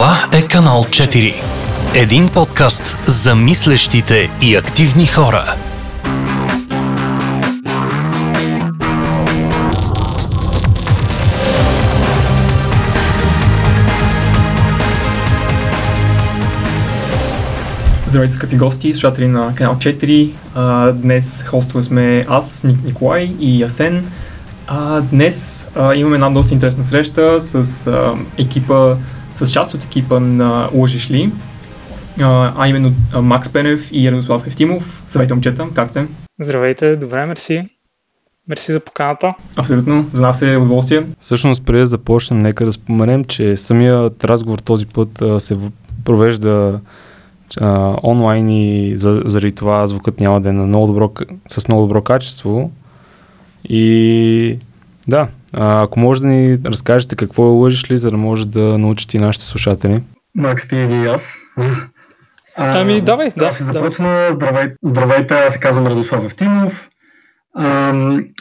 Това е канал 4. Един подкаст за мислещите и активни хора. Здравейте, скъпи гости, слушатели на канал 4. А, днес хостове сме аз, Ник Николай и Ясен. А, днес имаме една доста интересна среща с екипа, с част от екипа на Лъжиш ли, а, именно Макс Пенев и Радослав Евтимов. Здравейте, момчета, как сте? Здравейте, добре, мерси. Мерси за поканата. Абсолютно, за нас е удоволствие. Всъщност, преди да започнем, нека да споменем, че самият разговор този път се провежда а, онлайн и за, заради това звукът няма да е на много добро, с много добро качество. И да, а, ако може да ни разкажете какво е лъжиш ли, за да може да научите и нашите слушатели. Макс, ти или аз? А, Ами, давай, да, ще започна. Здравей, здравейте, аз се казвам Радослав Евтимов.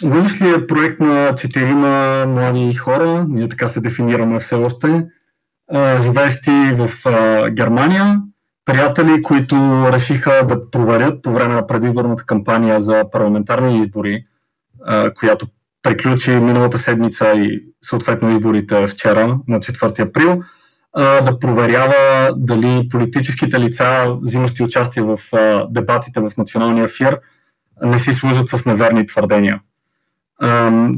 Лъжиш ли е проект на четирима млади хора, ние така се дефинираме все още, а, живеещи в а, Германия, приятели, които решиха да проверят по време на предизборната кампания за парламентарни избори, а, която приключи миналата седмица и съответно изборите вчера на 4 април, да проверява дали политическите лица, взимащи участие в дебатите в националния ефир, не си служат с неверни твърдения.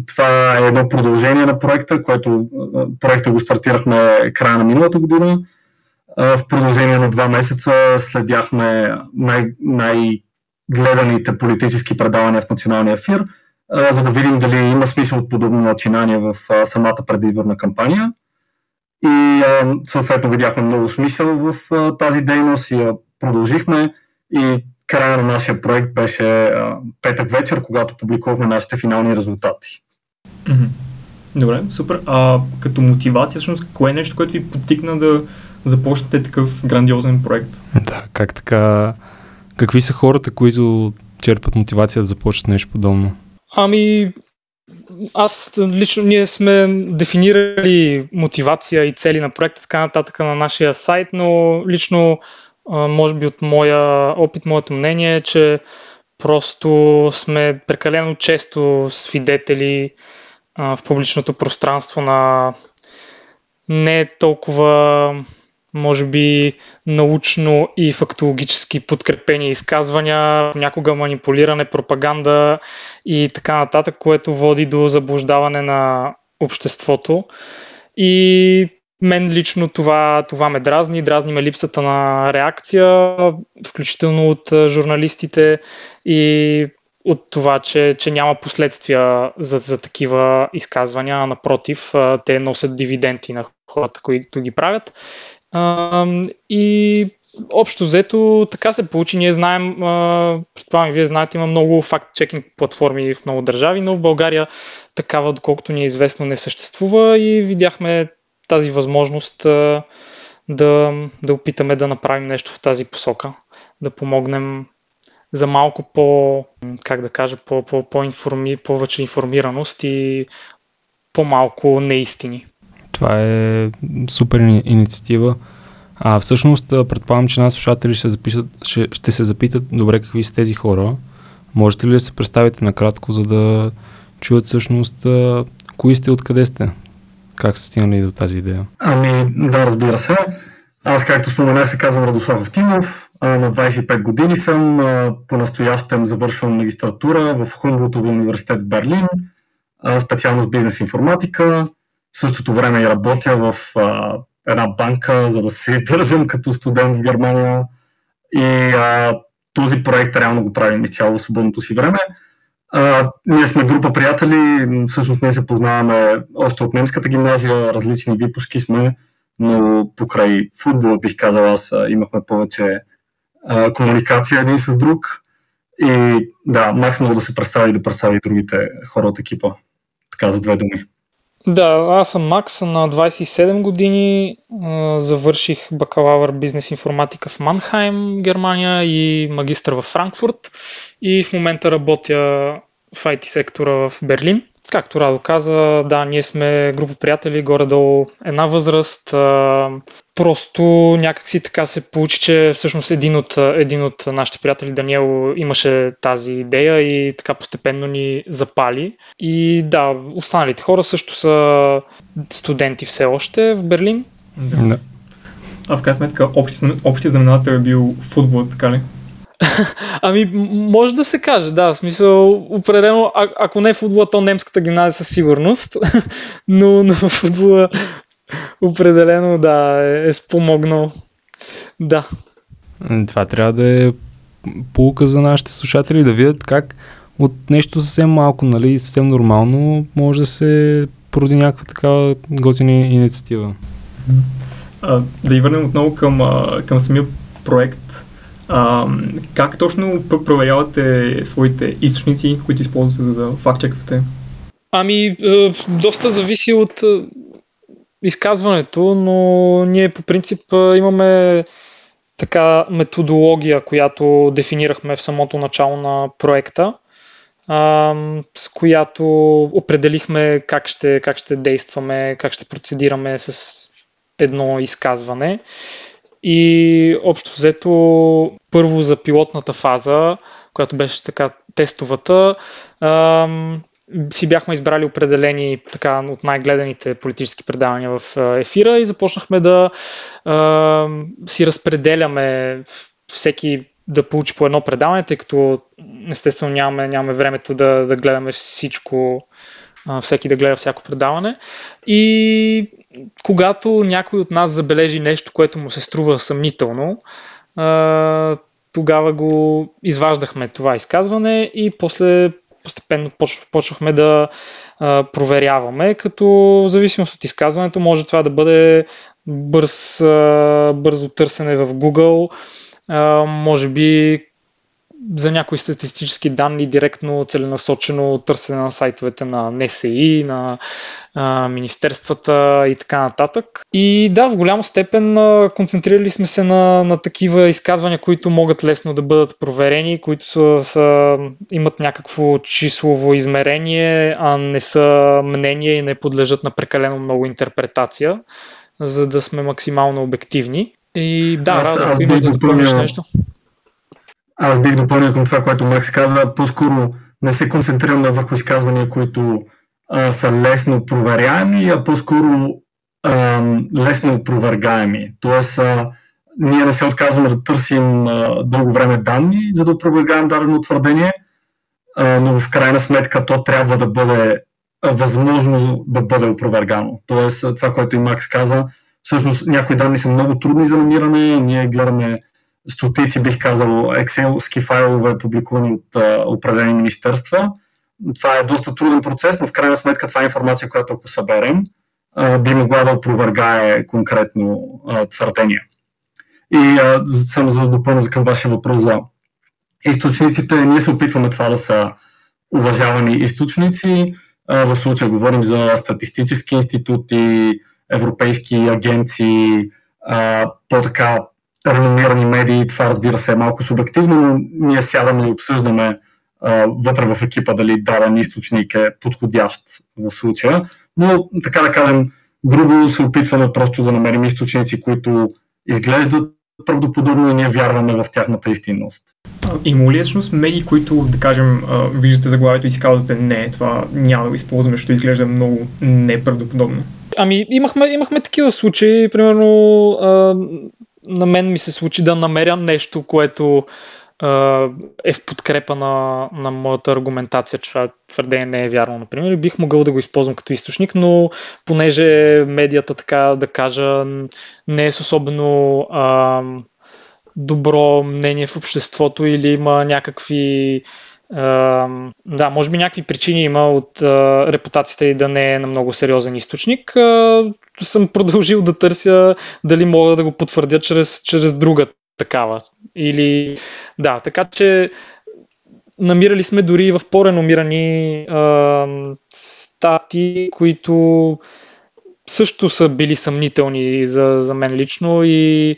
Това е едно продължение на проекта, което проекта го стартирахме края на миналата година. В продължение на два месеца следяхме най- най-гледаните политически предавания в националния ефир, за да видим дали има смисъл от подобно начинание в самата предизборна кампания. И съответно видяхме много смисъл в тази дейност и я продължихме. И края на нашия проект беше петък вечер, когато публикувахме нашите финални резултати. Добре, супер. А като мотивация, всъщност, кое е нещо, което ви подтикна да започнете такъв грандиозен проект? Да, как така? Какви са хората, които черпат мотивация да започнат нещо подобно? Ами, аз лично, ние сме дефинирали мотивация и цели на проекта, така нататък на нашия сайт, но лично, може би от моя опит, моето мнение е, че просто сме прекалено често свидетели в публичното пространство на не толкова може би научно и фактологически подкрепени изказвания, някога манипулиране, пропаганда и така нататък, което води до заблуждаване на обществото. И мен лично това, това ме дразни, дразни ме липсата на реакция, включително от журналистите и от това, че, че няма последствия за, за такива изказвания, напротив, те носят дивиденти на хората, които ги правят. И общо взето така се получи. Ние знаем, предполагам вие знаете, има много факт-чекинг платформи в много държави, но в България такава, доколкото ни е известно, не съществува и видяхме тази възможност да, да опитаме да направим нещо в тази посока, да помогнем за малко по, как да кажа, по, по, по информи, повече информираност и по-малко неистини. Това е супер ини- инициатива. А всъщност, предполагам, че нас слушатели ще, записат, ще, ще се запитат добре какви са тези хора. Можете ли да се представите накратко, за да чуят всъщност кои сте откъде сте? Как сте стигнали до тази идея? Ами, да, разбира се. Аз, както споменах, се казвам Радослав Евтимов. А, На 25 години съм. По-настоящем завършвам магистратура в Хумболтови университет в Берлин. а, Специално с бизнес информатика. В същото време и работя в а, една банка, за да се издържам като студент в Германия. И а, този проект реално го правим изцяло в свободното си време. А, ние сме група приятели, всъщност ние се познаваме още от немската гимназия, различни випуски сме, но покрай футбола, бих казал аз, имахме повече а, комуникация един с друг. И да, Макс мога да се представи и да представи другите хора от екипа. Така за две думи. Да, аз съм Макс, на 27 години завърших бакалавър бизнес информатика в Манхайм, Германия и магистър в Франкфурт и в момента работя в IT сектора в Берлин. Както Радо каза, да, ние сме група приятели, горе-долу една възраст. А, просто някакси така се получи, че всъщност един от, един от нашите приятели, Даниел, имаше тази идея и така постепенно ни запали. И да, останалите хора също са студенти все още в Берлин. Да. А в крайна сметка общия общи знаменател е бил футбол, така ли? ами, може да се каже, да, в смисъл, определено, а, ако не е футбола, то немската гимназия със сигурност, но, но футбола определено, да, е, е спомогнал. Да. Това трябва да е полука за нашите слушатели, да видят как от нещо съвсем малко, нали, съвсем нормално, може да се породи някаква такава готина инициатива. А, да и върнем отново към, към самия проект. А, как точно проверявате своите източници, които използвате за да фактчеквате? Ами, е, доста зависи от е, изказването, но ние по принцип е, имаме така методология, която дефинирахме в самото начало на проекта, с която определихме как ще, как ще действаме, как ще процедираме с едно изказване. И общо взето, първо за пилотната фаза, която беше така тестовата, си бяхме избрали определени така, от най-гледаните политически предавания в ефира и започнахме да а, си разпределяме всеки да получи по едно предаване, тъй като естествено нямаме, нямаме времето да, да гледаме всичко, всеки да гледа всяко предаване. И когато някой от нас забележи нещо, което му се струва съмнително, тогава го изваждахме това изказване и после постепенно почвахме да проверяваме, като в зависимост от изказването може това да бъде бърз, бързо търсене в Google, може би за някои статистически данни директно целенасочено търсене на сайтовете на НСИ, на а, министерствата и така нататък. И да, в голяма степен а, концентрирали сме се на, на такива изказвания, които могат лесно да бъдат проверени, които са, са, имат някакво числово измерение, а не са мнение и не подлежат на прекалено много интерпретация, за да сме максимално обективни. И да, Радо, ако имаш да допълниш нещо. Аз бих допълнил към това, което Макс каза. По-скоро не се концентрирам на върху изказвания, които а, са лесно проверяеми, а по-скоро а, лесно опровергаеми. Тоест, а, ние не се отказваме да търсим а, дълго време данни, за да опровергаем дадено твърдение, а, но в крайна сметка то трябва да бъде а, възможно да бъде опровергано. Тоест, това, което и Макс каза, всъщност някои данни са много трудни за намиране, ние гледаме стотици, бих казал, Excelски файлове, публикувани от а, определени министерства. Това е доста труден процес, но в крайна сметка това е информация, която ако съберем, а, би могла да опровергае конкретно а, твърдение. И а, само за да допълня към вашия въпрос за източниците, ние се опитваме това да са уважавани източници. А, в случая говорим за статистически институти, европейски агенции, а, по-така реномирани медии, това разбира се е малко субективно, но ние сядаме и обсъждаме а, вътре в екипа дали даден източник е подходящ в случая. Но, така да кажем, грубо се опитваме просто да намерим източници, които изглеждат правдоподобно и ние вярваме в тяхната истинност. Има ли всъщност медии, които, да кажем, виждате заглавието и си казвате не, това няма да го използваме, защото изглежда много неправдоподобно? Ами, имахме, имахме такива случаи. Примерно, а, на мен ми се случи да намеря нещо, което е в подкрепа на, на моята аргументация, че това твърдение не е вярно, например. Бих могъл да го използвам като източник, но понеже медията, така да кажа, не е с особено а, добро мнение в обществото или има някакви да, може би някакви причини има от uh, репутацията и да не е на много сериозен източник. Uh, съм продължил да търся дали мога да го потвърдя чрез, чрез друга такава. Или да, така че намирали сме дори в по-реномирани uh, стати, които също са били съмнителни за, за мен лично и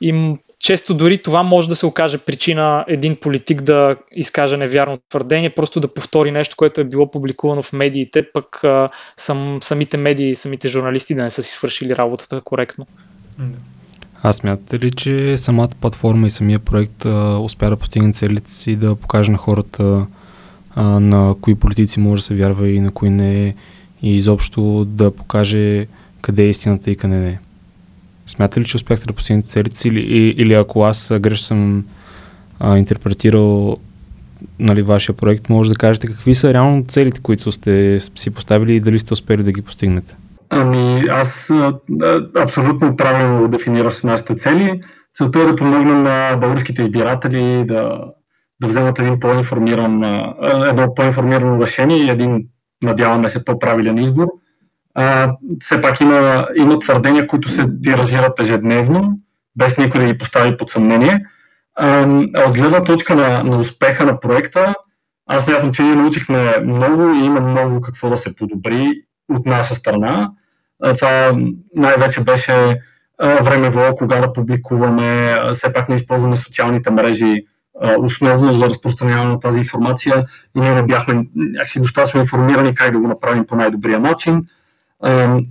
им често дори това може да се окаже причина един политик да изкаже невярно твърдение, просто да повтори нещо, което е било публикувано в медиите, пък а, сам, самите медии, самите журналисти да не са си свършили работата коректно. А смятате ли, че самата платформа и самия проект а, успя да постигне целите си да покаже на хората а, на кои политици може да се вярва и на кои не и изобщо да покаже къде е истината и къде не е? Смятате ли, че успяхте да постигнете целите си или, или ако аз грешно съм а, интерпретирал нали, вашия проект, може да кажете какви са реално целите, които сте си поставили и дали сте успели да ги постигнете? Ами, аз абсолютно правилно дефинирах нашите цели. Целта е да помогнем на българските избиратели да, да вземат един по-информиран, едно по-информирано решение и един, надяваме се, по-правилен избор. А, все пак има, има твърдения, които се тиражират ежедневно, без никой да ги постави под съмнение. А, от гледна точка на, на успеха на проекта, аз мятам, че ние научихме много и има много какво да се подобри от наша страна. Това най-вече беше времево, кога да публикуваме, все пак не използваме социалните мрежи основно за разпространяване на тази информация и ние не бяхме някакси достатъчно информирани как да го направим по най-добрия начин.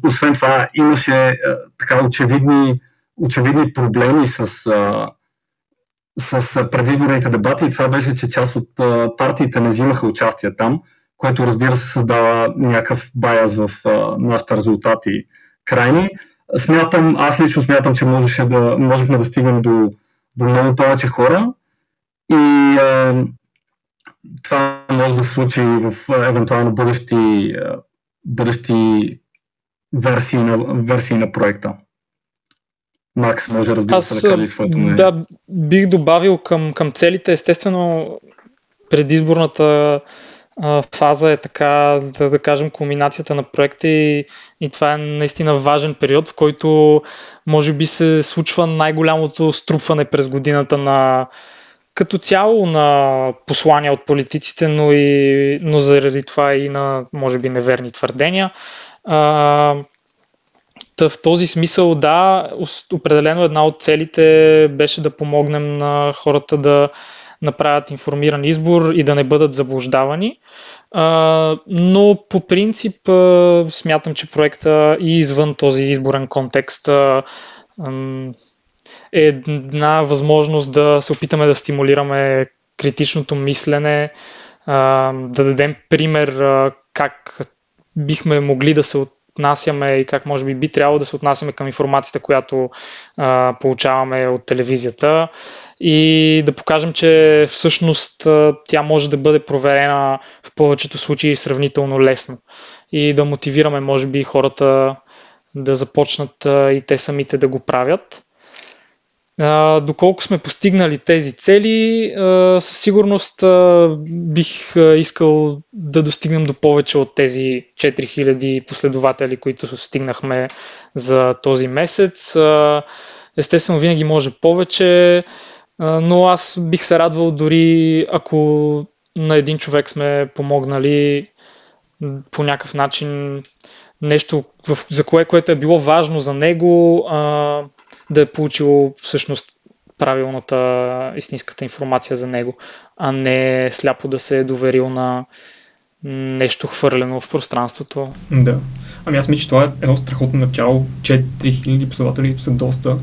Освен това, имаше така очевидни, очевидни проблеми с, с предвиборните дебати и това беше, че част от партиите не взимаха участие там което разбира се създава някакъв баяз в нашите резултати крайни. Смятам, аз лично смятам, че можеше да, можехме да стигнем до, до много повече хора и а, това може да се случи в евентуално бъдещи, бъдещи версии, на, версии на проекта. Макс може разбира се да каже своето мнение. Да, бих добавил към, към целите, естествено, предизборната фаза е така, да, да кажем, кулминацията на проекта и, и това е наистина важен период, в който може би се случва най-голямото струпване през годината на като цяло на послания от политиците, но, и, но заради това и на, може би, неверни твърдения. В този смисъл, да, определено една от целите беше да помогнем на хората да направят информиран избор и да не бъдат заблуждавани. Но по принцип смятам, че проекта и извън този изборен контекст е една възможност да се опитаме да стимулираме критичното мислене, да дадем пример как бихме могли да се отнасяме и как може би би трябвало да се отнасяме към информацията, която а, получаваме от телевизията и да покажем, че всъщност тя може да бъде проверена в повечето случаи сравнително лесно и да мотивираме, може би, хората да започнат и те самите да го правят. Доколко сме постигнали тези цели, със сигурност бих искал да достигнем до повече от тези 4000 последователи, които стигнахме за този месец. Естествено, винаги може повече но аз бих се радвал дори ако на един човек сме помогнали по някакъв начин нещо, за кое, което е било важно за него, да е получило всъщност правилната, истинската информация за него, а не сляпо да се е доверил на нещо хвърлено в пространството. Да. Ами аз мисля, че това е едно страхотно начало. 4000 последователи са доста.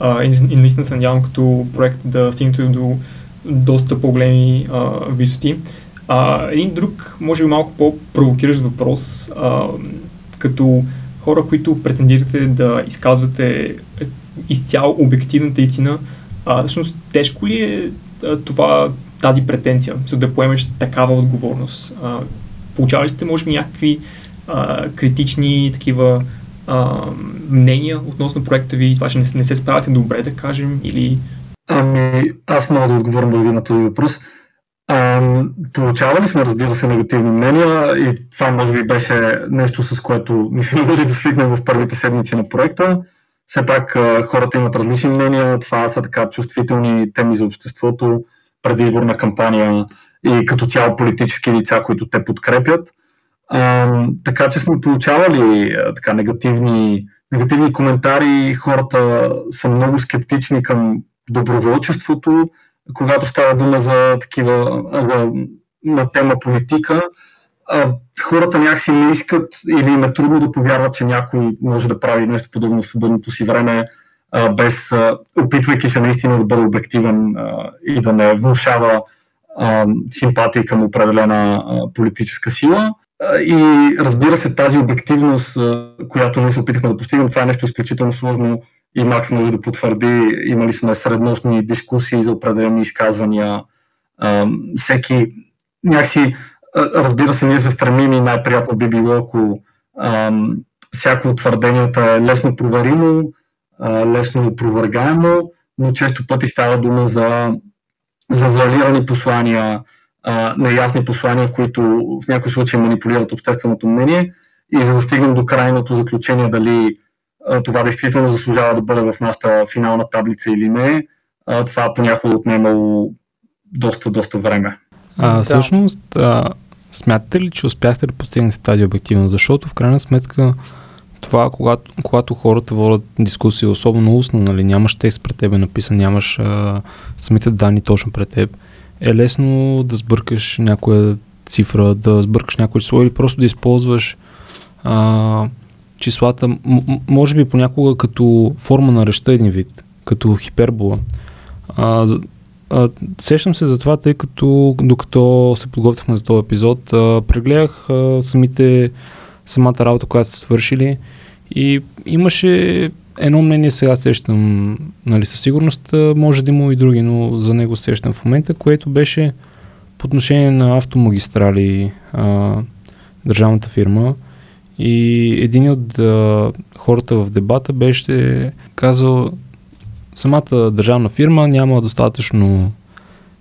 А, и, и наистина се надявам като проект да стигнете до доста по-големи а, висоти. А, един друг, може би малко по-провокиращ въпрос, а, като хора, които претендирате да изказвате изцяло обективната истина, а, всъщност тежко ли е а, това, тази претенция, за да поемеш такава отговорност? А, получавали сте, може би, някакви а, критични такива а, мнения относно проекта ви? Това, че не, не се справяте добре, да кажем, или... Ами, аз мога да отговоря да на този въпрос. А, получавали сме, разбира се, негативни мнения и това може би беше нещо, с което не се наложи да свикнем в първите седмици на проекта. Все пак хората имат различни мнения, това са така чувствителни теми за обществото, предизборна кампания и като цяло политически лица, които те подкрепят. Така че сме получавали така, негативни, негативни коментари. Хората са много скептични към доброволчеството, когато става дума за такива, за, на тема политика, хората някакси не искат или им е трудно да повярват, че някой може да прави нещо подобно в свободното си време, а, без, а, опитвайки се наистина да бъде обективен а, и да не внушава а, симпатии към определена а, политическа сила. И разбира се, тази обективност, която ние се опитахме да постигнем, това е нещо изключително сложно и Макс може да потвърди. Имали сме среднощни дискусии за определени изказвания. Всеки някакси Разбира се, ние се стремим и най-приятно би било, ако ам, всяко от твърденията е лесно проверимо, а, лесно опровергаемо, но често пъти става дума за завуалирани послания, а, неясни послания, които в някои случаи манипулират общественото мнение и за да стигнем до крайното заключение дали а, това действително заслужава да бъде в нашата финална таблица или не, а, това понякога отнемало доста, доста време. А, да. Всъщност, а, смятате ли, че успяхте да постигнете тази обективност? Защото в крайна сметка това, когато, когато хората водят дискусия, особено устно, нали, нямаш текст пред тебе написан, нямаш а, самите данни точно пред теб, е лесно да сбъркаш някоя цифра, да сбъркаш някое число или просто да използваш а, числата, м- може би понякога като форма на реща един вид, като хипербола. А, а, сещам се за това, тъй като докато се подготвяхме за този епизод, а, прегледах а, самите, самата работа, която сте свършили и имаше едно мнение, сега сещам, нали, със сигурност може да има и други, но за него сещам в момента, което беше по отношение на автомагистрали, а, държавната фирма. И един от а, хората в дебата беше казал, самата държавна фирма няма достатъчно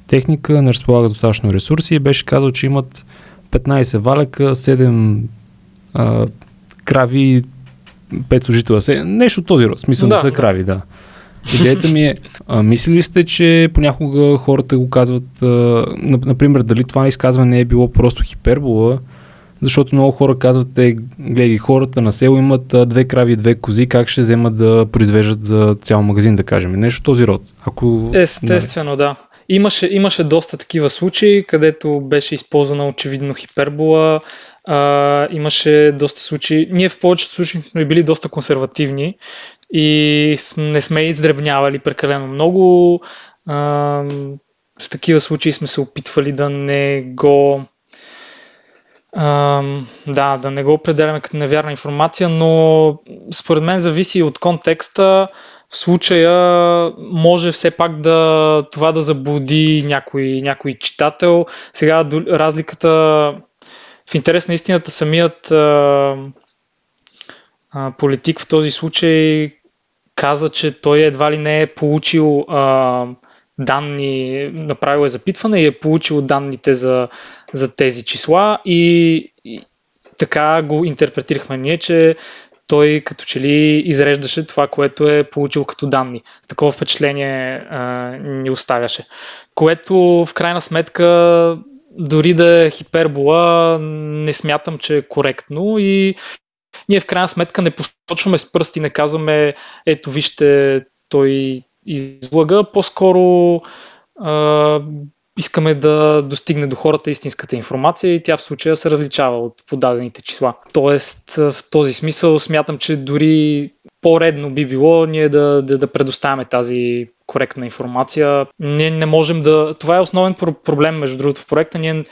техника, не разполага достатъчно ресурси и беше казал, че имат 15 валека, 7 а, крави, 5 служителя. Нещо този род, смисъл да, да са крави, да. Идеята ми е, а, мислили сте, че понякога хората го казват, а, например, дали това изказване не е било просто хипербола, защото много хора казват, те, гледай, хората на село имат две крави и две кози, как ще вземат да произвеждат за цял магазин, да кажем. Нещо този род. Ако... Естествено, да. Имаше, имаше доста такива случаи, където беше използвана очевидно хипербола. А, имаше доста случаи. Ние в повечето случаи сме били доста консервативни и не сме издребнявали прекалено много. А, в такива случаи сме се опитвали да не го да, да не го определяме като невярна информация, но според мен зависи от контекста. В случая може все пак да това да заблуди някой, някой читател. Сега разликата в интерес на истината самият а, а, политик в този случай каза, че той едва ли не е получил а, данни, направил е запитване и е получил данните за, за тези числа и, и така го интерпретирахме ние, че той като че ли изреждаше това, което е получил като данни. С такова впечатление а, ни оставяше. Което в крайна сметка дори да е хипербола, не смятам, че е коректно и ние в крайна сметка не посочваме с пръсти, не казваме ето вижте той излага, по-скоро а, искаме да достигне до хората истинската информация и тя в случая се различава от подадените числа. Тоест, в този смисъл смятам, че дори по-редно би било ние да, да, да предоставяме тази коректна информация. Ние не можем да... Това е основен проблем, между другото, в проекта. Ние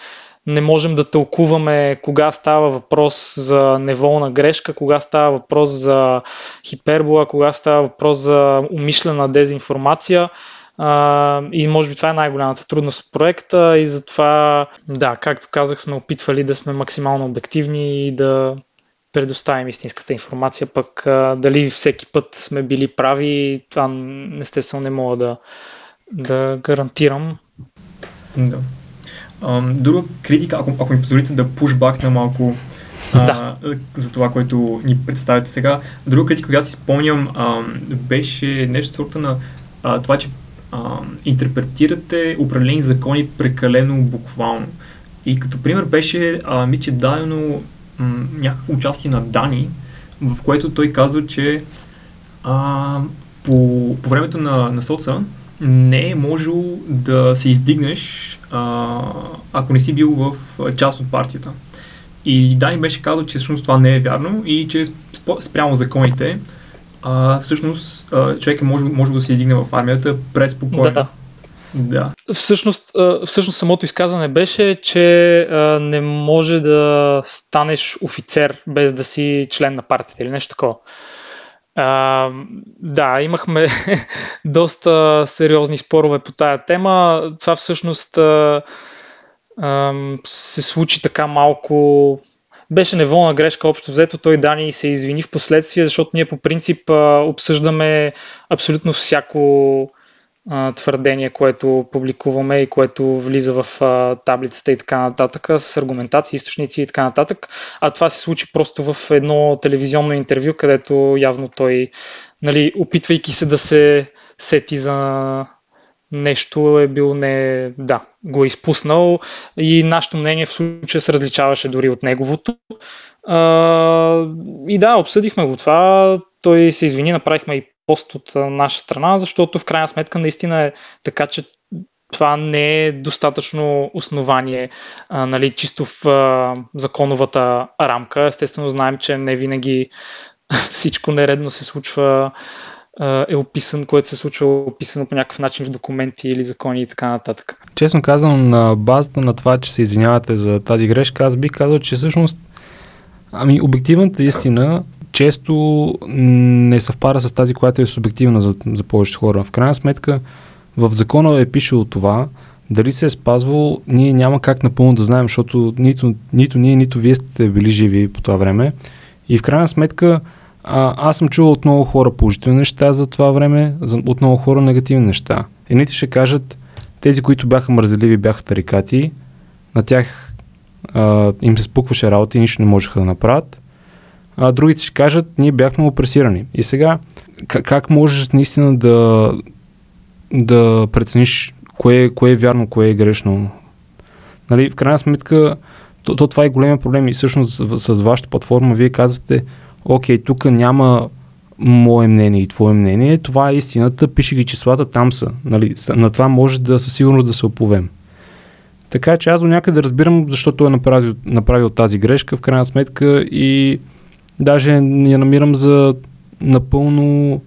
не можем да тълкуваме кога става въпрос за неволна грешка, кога става въпрос за хипербола, кога става въпрос за умишлена дезинформация. И може би това е най-голямата трудност в проекта и затова, да, както казах, сме опитвали да сме максимално обективни и да предоставим истинската информация, пък uh, дали всеки път сме били прави, това естествено не мога да, да гарантирам. Да. друга критика, ако, ако ми позволите да пушбакна малко а, да. за това, което ни представяте сега. Друга критика, която си спомням, а, беше нещо сорта на а, това, че интерпретирате определени закони прекалено буквално. И като пример беше, а, мисля, че дадено м- някакво участие на Дани, в което той казва, че а, по, по времето на, на соца не е можело да се издигнеш, а, ако не си бил в част от партията. И Дани беше казал, че всъщност това не е вярно и че спрямо законите, а, всъщност а, човек е може, може да се издигне в армията през спокойно. Да. Да. Всъщност, всъщност самото изказване беше, че не може да станеш офицер без да си член на партията или нещо такова. А, да, имахме доста сериозни спорове по тая тема. Това всъщност а, а, се случи така малко. Беше неволна грешка общо взето. Той Дани се извини в последствие, защото ние по принцип обсъждаме абсолютно всяко твърдение, което публикуваме и което влиза в таблицата и така нататък, с аргументации, източници и така нататък. А това се случи просто в едно телевизионно интервю, където явно той, нали, опитвайки се да се сети за нещо е бил не... Да, го е изпуснал и нашето мнение в случая се различаваше дори от неговото. А, и да, обсъдихме го това. Той се извини, направихме и пост от наша страна, защото в крайна сметка наистина е така, че това не е достатъчно основание, а, нали, чисто в а, законовата рамка. Естествено, знаем, че не винаги всичко нередно се случва, е описан, което се случва описано по някакъв начин в документи или закони и така нататък. Честно казвам, на базата на това, че се извинявате за тази грешка, аз бих казал, че всъщност Ами, обективната истина често не съвпада с тази, която е субективна за, за повечето хора. В крайна сметка, в закона е пишело това, дали се е спазвало, ние няма как напълно да знаем, защото нито, нито ние, нито вие сте били живи по това време. И в крайна сметка, а, аз съм чувал от много хора положителни неща за това време, от много хора негативни неща. Едните ще кажат, тези, които бяха мързеливи, бяха тарикати, на тях а, им се спукваше работа и нищо не можеха да направят а другите ще кажат, ние бяхме опресирани. И сега, как, как можеш наистина да, да прецениш кое, кое е вярно, кое е грешно? Нали, в крайна сметка, то, то това е големия проблем и всъщност с, с вашата платформа вие казвате, окей, тук няма мое мнение и твое мнение, това е истината, пиши ги числата, там са. Нали, на това може да със сигурност да се оповем. Така че аз до някъде разбирам защо той е направил, направил тази грешка в крайна сметка и Даже я намирам за напълно,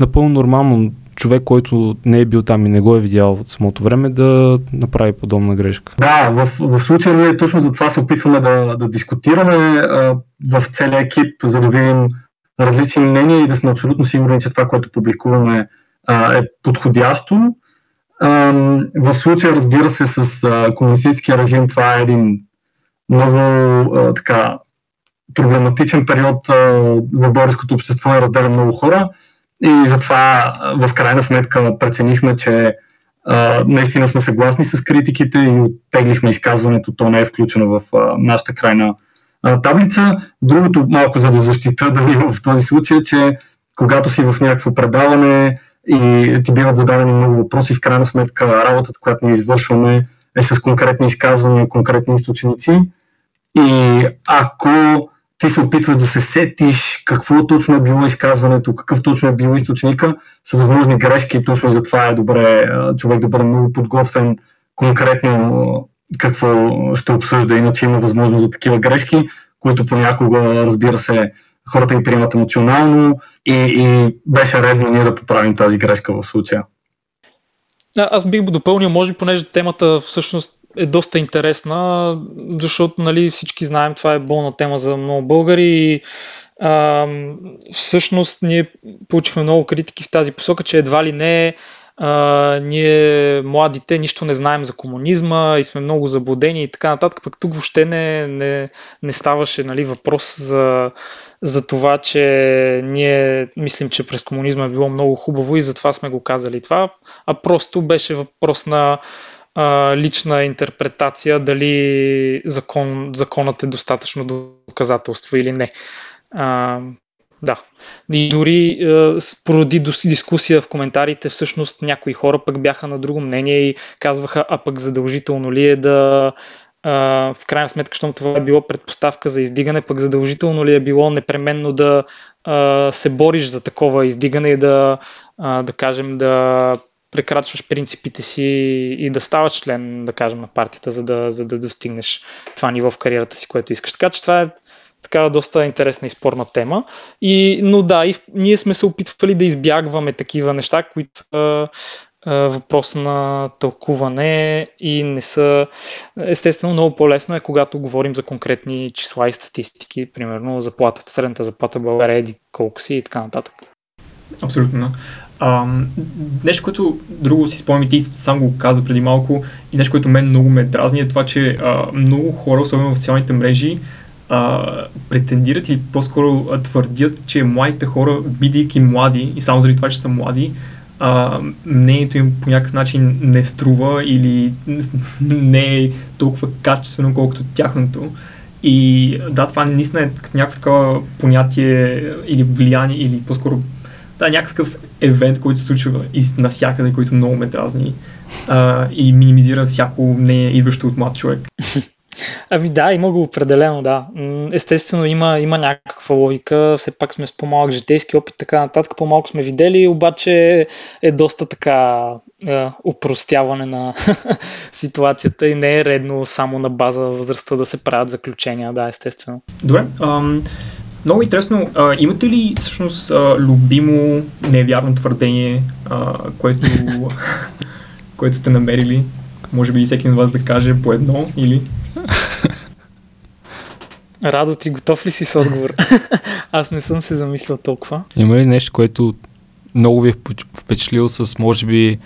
напълно нормално човек, който не е бил там и не го е видял от самото време, да направи подобна грешка. Да, в, в случая ние точно за това се опитваме да, да дискутираме а, в целия екип, за да видим различни мнения и да сме абсолютно сигурни, че това, което публикуваме а, е подходящо. А, в случая, разбира се, с а, комунистическия режим това е един много а, така проблематичен период в българското общество и разделя много хора. И затова в крайна сметка преценихме, че а, наистина сме съгласни с критиките и оттеглихме изказването. То не е включено в а, нашата крайна а, таблица. Другото малко за да защита да ви в този случай, че когато си в някакво предаване и ти биват зададени много въпроси, в крайна сметка работата, която ние извършваме е с конкретни изказвания, конкретни източници. И ако ти се опитваш да се сетиш какво точно е било изказването, какъв точно е било източника, са възможни грешки и точно затова е добре човек да бъде много подготвен конкретно какво ще обсъжда, иначе има възможност за такива грешки, които понякога, разбира се, хората ги приемат емоционално и, и беше редно ние да поправим тази грешка в случая. Аз бих допълнил, може би, понеже темата всъщност е доста интересна, защото нали, всички знаем, това е болна тема за много българи и а, всъщност ние получихме много критики в тази посока, че едва ли не а, ние младите нищо не знаем за комунизма и сме много заблудени и така нататък, пък тук въобще не, не, не ставаше нали, въпрос за, за това, че ние мислим, че през комунизма е било много хубаво и затова сме го казали това, а просто беше въпрос на а, лична интерпретация дали закон, законът е достатъчно доказателство или не. А, да. И дори е, породи дискусия в коментарите, всъщност някои хора пък бяха на друго мнение и казваха, а пък задължително ли е да е, в крайна сметка, щом това е било предпоставка за издигане, пък задължително ли е било непременно да е, се бориш за такова издигане и да, е, да кажем, да прекрачваш принципите си и да ставаш член, да кажем, на партията, за да, за да достигнеш това ниво в кариерата си, което искаш. Така че това е така доста интересна и спорна тема. И, но да, и ние сме се опитвали да избягваме такива неща, които са въпрос на тълкуване и не са... Естествено, много по-лесно е, когато говорим за конкретни числа и статистики, примерно заплатата, средната заплата в България, еди колко си и така нататък. Абсолютно. Нещо, което друго си спомням, ти сам го каза преди малко и нещо, което мен много ме дразни е това, че а, много хора, особено в социалните мрежи, а, претендират или по-скоро твърдят, че младите хора, бидейки млади и само заради това, че са млади, а, мнението им по някакъв начин не струва или не е толкова качествено, колкото тяхното. И да, това наистина е някакво такова понятие или влияние, или по-скоро да, някакъв евент, който се случва из насякъде, който много ме дразни а, и минимизира всяко не идващо от млад човек. Ами да, има го определено, да. Естествено има, има някаква логика, все пак сме с по-малък житейски опит, така нататък, по-малко сме видели, обаче е доста така е, упростяване на ситуацията и не е редно само на база възрастта да се правят заключения, да, естествено. Добре, ам, много интересно, а, имате ли всъщност а, любимо невярно твърдение, а, което, което сте намерили? Може би всеки от вас да каже по едно или... Радо, ти готов ли си с отговор? Аз не съм се замислил толкова. Има ли нещо, което много ви е впечатлило с, може би,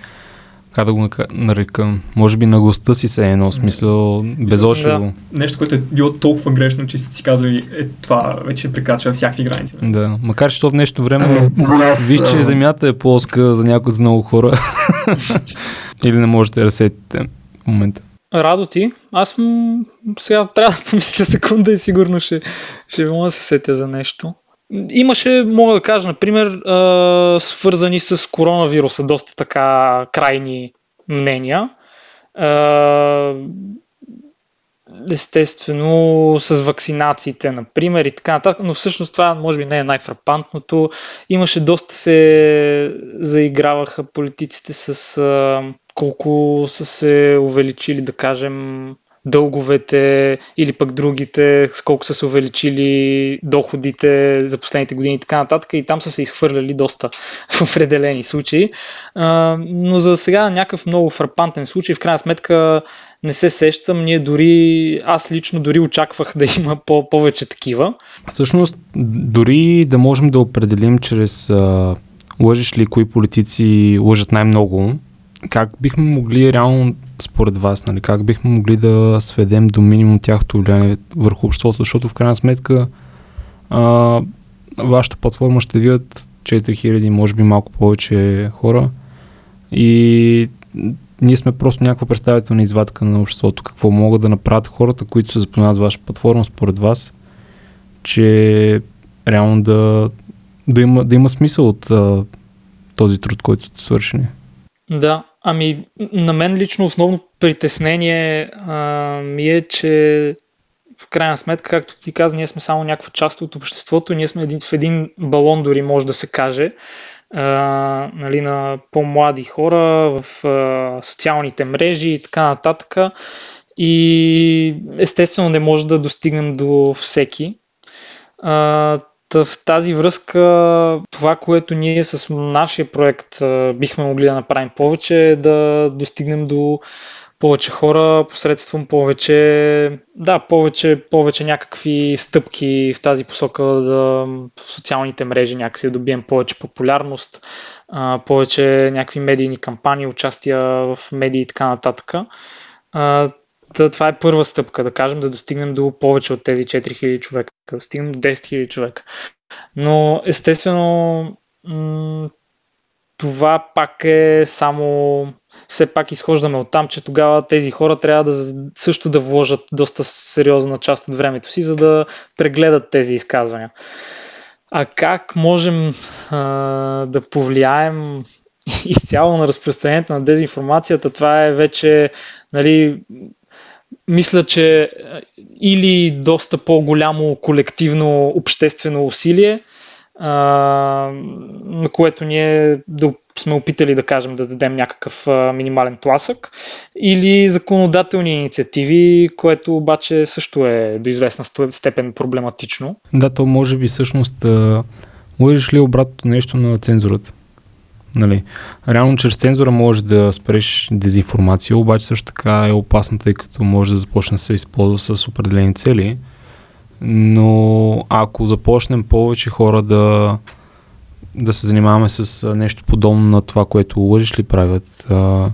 как да го нарека, може би на госта си се е едно смисъл безошливо. Да. Нещо, което е било толкова грешно, че си казали, е, това вече прекрачва всякакви граници. Да, макар че то в нещо време виж, че земята е плоска за някои от много хора. Или не можете да разсетите в момента. Радо ти, аз м- сега трябва да помисля секунда и сигурно ще, ще мога да се сетя за нещо. Имаше, мога да кажа, например, свързани с коронавируса, доста така крайни мнения. Естествено с вакцинациите, например, и така нататък, но всъщност това може би не е най-фрапантното. Имаше доста се заиграваха политиците с колко са се увеличили, да кажем, дълговете или пък другите, с колко са се увеличили доходите за последните години и така нататък. И там са се изхвърляли доста в определени случаи. Но за сега някакъв много фрапантен случай, в крайна сметка не се сещам. Ние дори, аз лично дори очаквах да има по- повече такива. Всъщност, дори да можем да определим чрез а, лъжиш ли кои политици лъжат най-много, как бихме могли реално, според вас, нали, как бихме могли да сведем до минимум тяхното влияние върху обществото, защото в крайна сметка а, вашата платформа ще видят 4000, може би малко повече хора и ние сме просто някаква представителна извадка на обществото. Какво могат да направят хората, които се запознават с вашата платформа, според вас, че реално да, да, има, да има смисъл от а, този труд, който сте свършили? Да, ами на мен лично основно притеснение а, ми е, че в крайна сметка, както ти каза, ние сме само някаква част от обществото, ние сме един, в един балон дори може да се каже, а, нали, на по-млади хора в а, социалните мрежи и така нататък. И естествено не може да достигнем до всеки. А, в тази връзка това, което ние с нашия проект бихме могли да направим повече е да достигнем до повече хора посредством повече, да, повече, повече някакви стъпки в тази посока да в социалните мрежи някакси да добием повече популярност, повече някакви медийни кампании, участия в медии и така нататък. Това е първа стъпка, да кажем, да достигнем до повече от тези 4000 човека, да достигнем до 10 000 човека. Но естествено това пак е само все пак изхождаме от там, че тогава тези хора трябва да също да вложат доста сериозна част от времето си, за да прегледат тези изказвания. А как можем а, да повлияем изцяло на разпространението на дезинформацията? Това е вече нали, мисля, че или доста по-голямо колективно обществено усилие, а, на което ние да сме опитали да кажем да дадем някакъв а, минимален тласък, или законодателни инициативи, което обаче също е до известна степен проблематично. Да, то може би всъщност можеш ли обратното нещо на цензурата? Нали, реално чрез цензура можеш да спреш дезинформация, обаче също така е опасно, тъй като може да започне да се използва с определени цели. Но ако започнем повече хора да, да се занимаваме с нещо подобно на това, което лъжиш ли правят, а,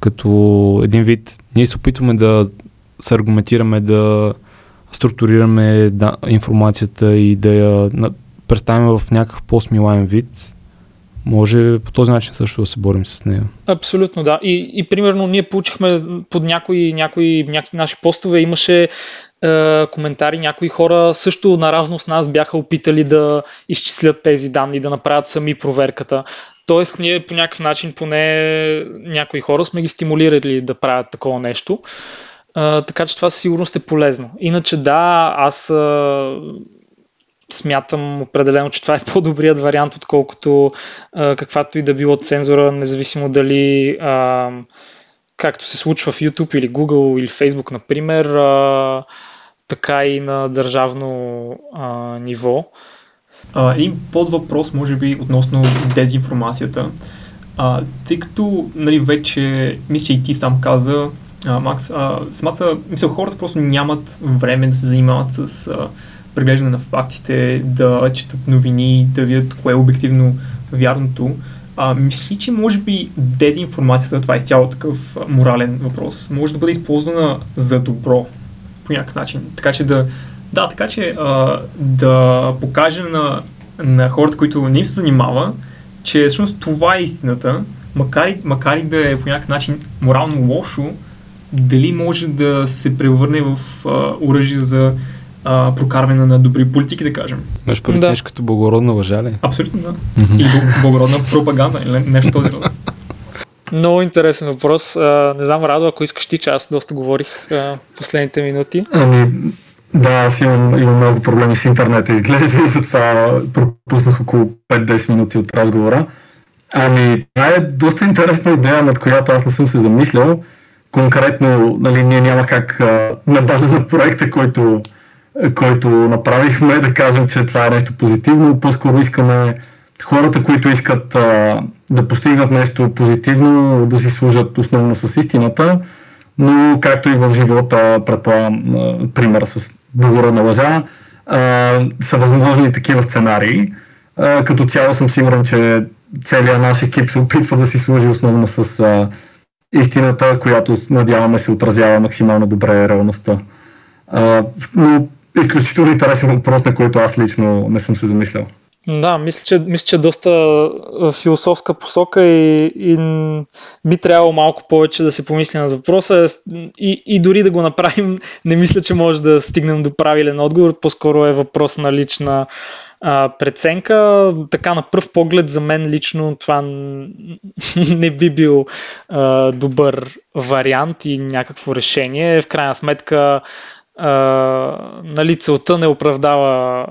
като един вид, ние се опитваме да се аргументираме, да структурираме да, информацията и да я представим в някакъв по-смилаем вид, може по този начин също да се борим с нея. Абсолютно, да. И, и примерно ние получихме под някои, някои, някои наши постове, имаше е, коментари, някои хора също наравно с нас бяха опитали да изчислят тези данни, да направят сами проверката. Тоест, ние по някакъв начин, поне някои хора сме ги стимулирали да правят такова нещо. Uh, така че това със сигурност е полезно. Иначе да, аз uh, смятам определено, че това е по-добрият вариант, отколкото а, каквато и да било цензура, независимо дали а, както се случва в YouTube или Google или Facebook, например, а, така и на държавно а, ниво. А, един под въпрос, може би, относно дезинформацията. А, тъй като нали, вече, мисля, че и ти сам каза, а, Макс, а, самата, мисля, хората просто нямат време да се занимават с а, преглеждане на фактите, да четат новини, да видят кое е обективно вярното. А, мисли, че може би дезинформацията, това е цяло такъв морален въпрос, може да бъде използвана за добро по някакъв начин. Така че да, да, така че а, да покаже на, на хората, които не им се занимава, че всъщност това е истината, макар и, макар и да е по някакъв начин морално лошо, дали може да се превърне в оръжие за а, прокарване на добри политики, да кажем. Имаш преди да. нещо като благородна лъжа ли? Абсолютно да. И благородна пропаганда или нещо този род. Много интересен въпрос. А, не знам, Радо, ако искаш ти, че аз доста говорих а, последните минути. Ами, да, аз имам, имам много проблеми с интернета, изглежда и затова пропуснах около 5-10 минути от разговора. Ами, това е доста интересна идея, над която аз не съм се замислял. Конкретно, нали, ние няма как а, на база на проекта, който който направихме, да кажем, че това е нещо позитивно. По-скоро искаме хората, които искат а, да постигнат нещо позитивно, да си служат основно с истината, но както и в живота, предполагам, пример с говора на лъжа, а, са възможни такива сценарии. А, като цяло съм сигурен, че целият наш екип се опитва да си служи основно с а, истината, която надяваме се отразява максимално добре реалността. А, но изключително интересен въпрос, на който аз лично не съм се замислял. Да, мисля, че, мисля, че доста философска посока и, и би трябвало малко повече да се помисли на въпроса и, и дори да го направим, не мисля, че може да стигнем до правилен отговор, по-скоро е въпрос на лична а, преценка. Така на пръв поглед за мен лично това не би бил а, добър вариант и някакво решение. В крайна сметка а, нали, целта не оправдава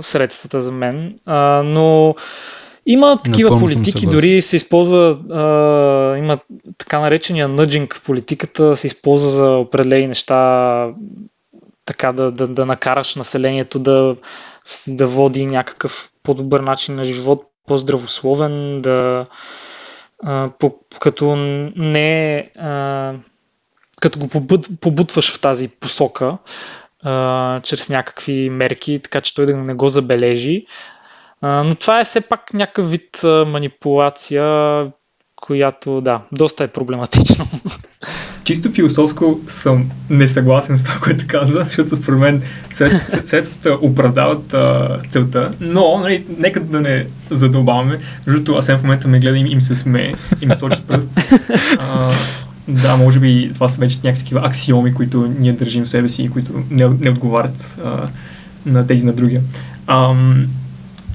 средствата за мен, а, но има такива Напълно политики, дори се използва, а, има така наречения нъджинг в политиката, се използва за определени неща, така да, да, да накараш населението да, да води някакъв по-добър начин на живот, по-здравословен, да а, по, като не а, като го побут, побутваш в тази посока, а, чрез някакви мерки, така че той да не го забележи. А, но това е все пак някакъв вид а, манипулация, която, да, доста е проблематично. Чисто философско съм несъгласен с това, което каза, защото според мен средствата оправдават а, целта, но нали, нека да не задълбаваме, защото аз в момента ме гледа и им се смее и ме сочи с пръст. А, да, може би това са вече някакви такива аксиоми, които ние държим в себе си и които не, не отговарят а, на тези на другия. А,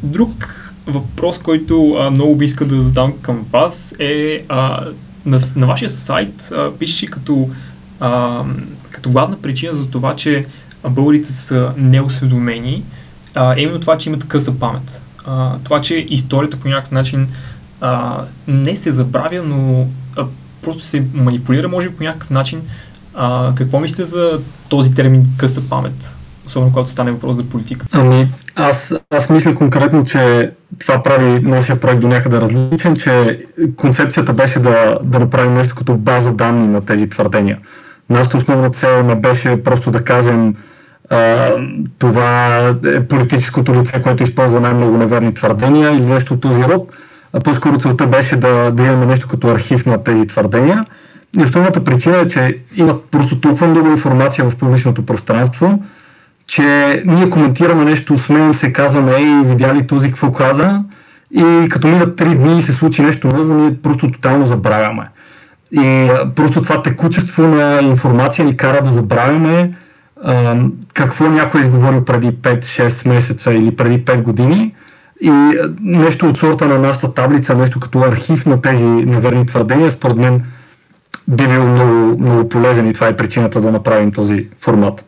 друг въпрос, който а, много би искал да задам към вас е а, на, на вашия сайт а, пише като, а, като главна причина за това, че българите са неосведомени, а, е именно това, че имат къса памет. А, това, че историята по някакъв начин а, не се забравя, но просто се манипулира, може би по някакъв начин. А, какво мислите за този термин къса памет? Особено когато стане въпрос за политика. Ами, аз, аз мисля конкретно, че това прави нашия проект до някъде различен, че концепцията беше да, да направим нещо като база данни на тези твърдения. Нашата основна цел не беше просто да кажем а, това е политическото лице, което използва най-много неверни твърдения или нещо от този род. По-скоро целта беше да, да имаме нещо като архив на тези твърдения. И основната причина е, че има просто толкова много информация в публичното пространство, че ние коментираме нещо, смеем се, казваме, ей, видя този какво каза? И като минат три дни и се случи нещо ново, ние просто тотално забравяме. И просто това текучество на информация ни кара да забравяме какво някой е изговорил преди 5-6 месеца или преди 5 години. И нещо от сорта на нашата таблица, нещо като архив на тези неверни твърдения, според мен би бил много, много полезен и това е причината да направим този формат.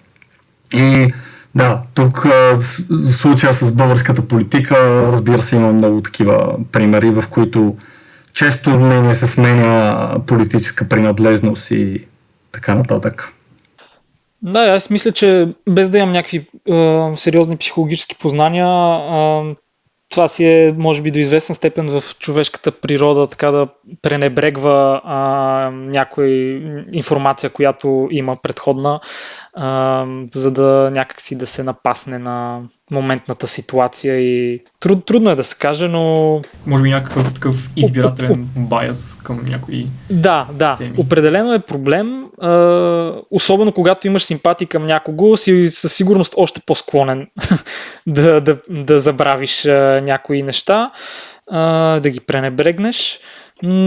И да, тук в случая с българската политика, разбира се, има много такива примери, в които често мнение се сменя политическа принадлежност и така нататък. Да, аз мисля, че без да имам някакви е, сериозни психологически познания, е, това си е, може би, до известна степен в човешката природа, така да пренебрегва а, някоя информация, която има предходна, а, за да някакси да се напасне на моментната ситуация и труд, трудно е да се каже, но... Може би някакъв такъв избирателен байас към някои Да, да. Теми. Определено е проблем, а, особено когато имаш симпатии към някого, си със сигурност още по-склонен да, да, да забравиш а, някои неща, а, да ги пренебрегнеш.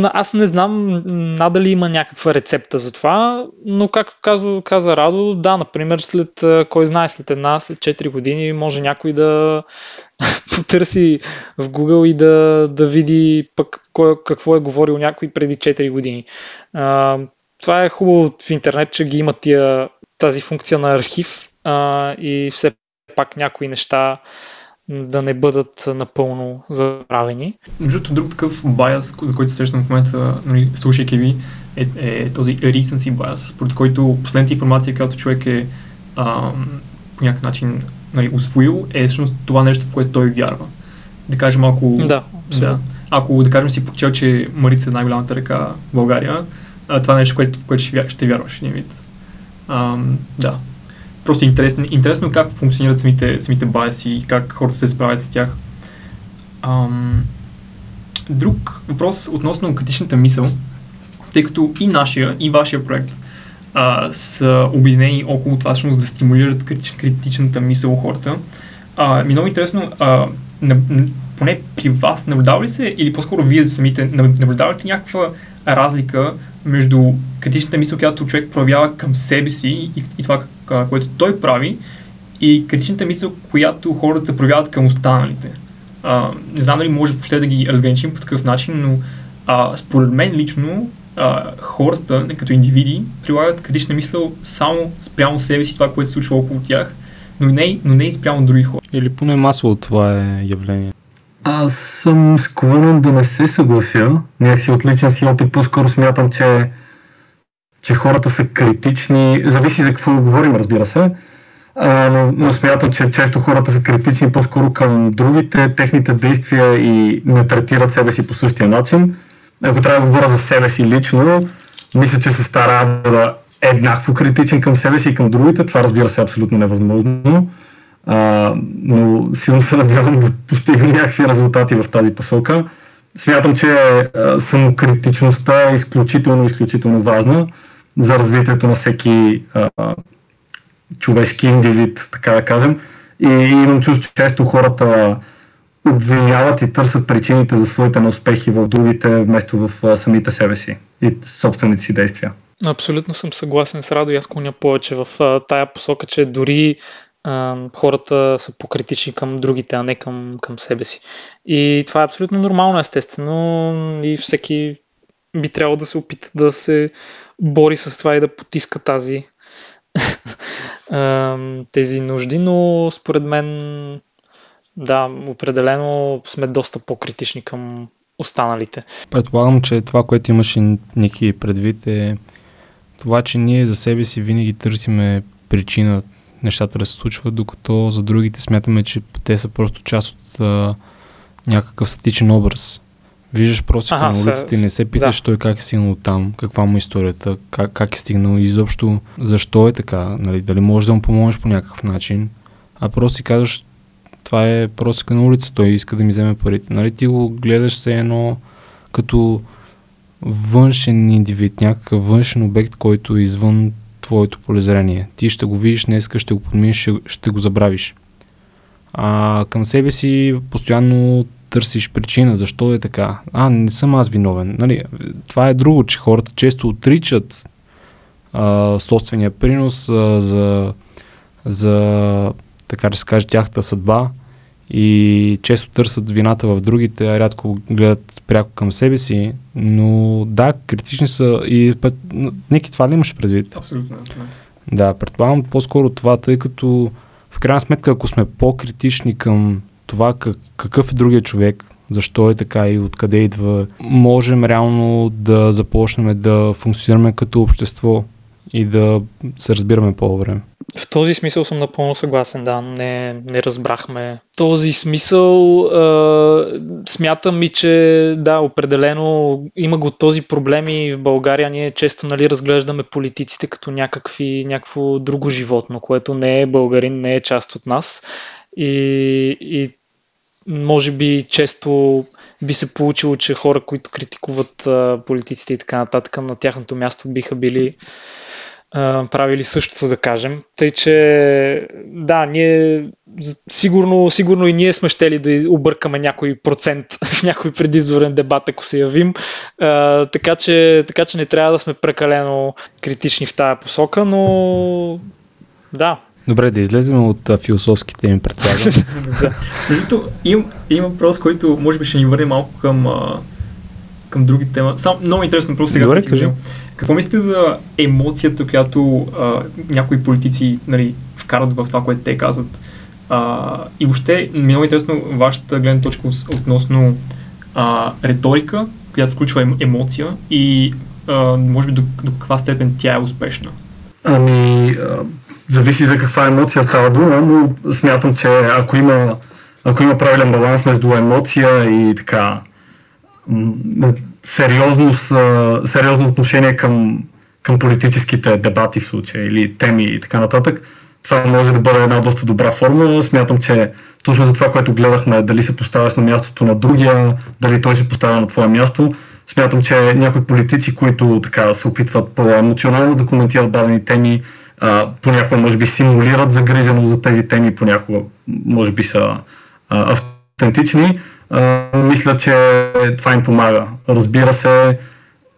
Аз не знам надали има някаква рецепта за това, но както казва, каза Радо, да, например, след, кой знае, след една, след 4 години може някой да потърси в Google и да, да види пък кой, какво е говорил някой преди 4 години. А, това е хубаво в интернет, че ги има тия, тази функция на архив а, и все пак някои неща да не бъдат напълно забравени. Между друг такъв байас, за който се срещам в момента, нали, слушайки ви, е, е този recency bias, според който последната информация, която човек е а, по някакъв начин нали, освоил, е всъщност това нещо, в което той вярва. Да кажем, ако... Да, да ако, да кажем, си прочел, че Марица е най-голямата река в България, а, това е нещо, което, в което ще, ще вярваш, един вид. А, да, просто интересно, интересно как функционират самите, самите байси и как хората се справят с тях. Ам, друг въпрос относно критичната мисъл, тъй като и нашия, и вашия проект а, са обединени около това всъщност да стимулират критич, критичната мисъл хората. А, ми е много интересно, а, на, поне при вас наблюдава ли се, или по-скоро вие самите наблюдавате някаква разлика между критичната мисъл, която човек проявява към себе си и, и това, което той прави, и критичната мисъл, която хората проявяват към останалите. А, не знам дали може въобще да ги разграничим по такъв начин, но а, според мен лично а, хората, като индивиди, прилагат критична мисъл само спрямо себе си, това, което се случва около тях, но не, но не и спрямо други хора. Или поне масово това е явление. Аз съм склонен да не се съглася. Някакси от личен си опит по-скоро смятам, че, че хората са критични. Зависи за какво говорим, разбира се. А, но, но смятам, че често хората са критични по-скоро към другите, техните действия и не третират себе си по същия начин. Ако трябва да говоря за себе си лично, мисля, че се стара да е еднакво критичен към себе си и към другите. Това разбира се е абсолютно невъзможно. А, но силно се надявам да постигна някакви резултати в тази посока. Смятам, че самокритичността е изключително, изключително важна за развитието на всеки а, човешки индивид, така да кажем. И, имам чувство, че често хората обвиняват и търсят причините за своите неуспехи в другите, вместо в самите себе си и собствените си действия. Абсолютно съм съгласен с Радо и аз клоня повече в а, тая посока, че дори а, хората са покритични към другите, а не към, към себе си. И това е абсолютно нормално, естествено, и всеки би трябвало да се опита да се бори с това и да потиска тази тези нужди, но според мен да, определено сме доста по-критични към останалите. Предполагам, че това, което имаше Ники предвид е това, че ние за себе си винаги търсиме причина нещата да се случват, докато за другите смятаме, че те са просто част от а, някакъв статичен образ. Виждаш просто на улицата и не се питаш да. той как е стигнал там, каква му е историята, как, как е стигнал и изобщо защо е така, нали, дали можеш да му помогнеш по някакъв начин, а просто си казваш това е просто на улица, той иска да ми вземе парите. Нали, ти го гледаш се едно като външен индивид, някакъв външен обект, който е извън твоето полезрение. Ти ще го видиш днес, ще го подминеш, ще, ще го забравиш. А към себе си постоянно търсиш причина, защо е така. А, не съм аз виновен. Нали, това е друго, че хората често отричат а, собствения принос а, за, за, така да се каже, тяхната съдба и често търсят вината в другите, а рядко гледат пряко към себе си, но да, критични са и път, Ники, това ли имаш предвид? Абсолютно. Да, предполагам по-скоро това, тъй като в крайна сметка, ако сме по-критични към това как, какъв е другия човек, защо е така и откъде идва, можем реално да започнем да функционираме като общество и да се разбираме по-добре. В този смисъл съм напълно съгласен, да, не, не разбрахме. В този смисъл а, смятам и, че да, определено има го този проблем и в България ние често нали, разглеждаме политиците като някакви, някакво друго животно, което не е българин, не е част от нас. И, и може би често би се получило, че хора, които критикуват а, политиците и така нататък, на тяхното място биха били а, правили същото, да кажем. Тъй, че да, ние сигурно, сигурно и ние сме щели да объркаме някой процент в някой предизборен дебат, ако се явим. А, така, че, така че не трябва да сме прекалено критични в тая посока, но да, Добре, да излезем от а, философските им предполагам. да. Между има, има въпрос, който може би ще ни върне малко към, а, към други тема. Само много интересно, просто сега Добре, кажи. Какво мислите за емоцията, която а, някои политици нали, вкарат в това, което те казват? А, и въобще, много интересно вашата гледна точка относно а, риторика, която включва емоция и а, може би до, до каква степен тя е успешна. Ами, зависи за каква емоция става дума, но смятам, че ако има, ако има правилен баланс между емоция и така сериозност, сериозно отношение към, към политическите дебати в случая или теми и така нататък, това може да бъде една доста добра форма. Смятам, че точно за това, което гледахме, дали се поставяш на мястото на другия, дали той се поставя на твое място, смятам, че някои политици, които така се опитват по-емоционално да коментират дадени теми, понякога може би симулират загриженост за тези теми, понякога може би са а, автентични. А, мисля, че това им помага. Разбира се,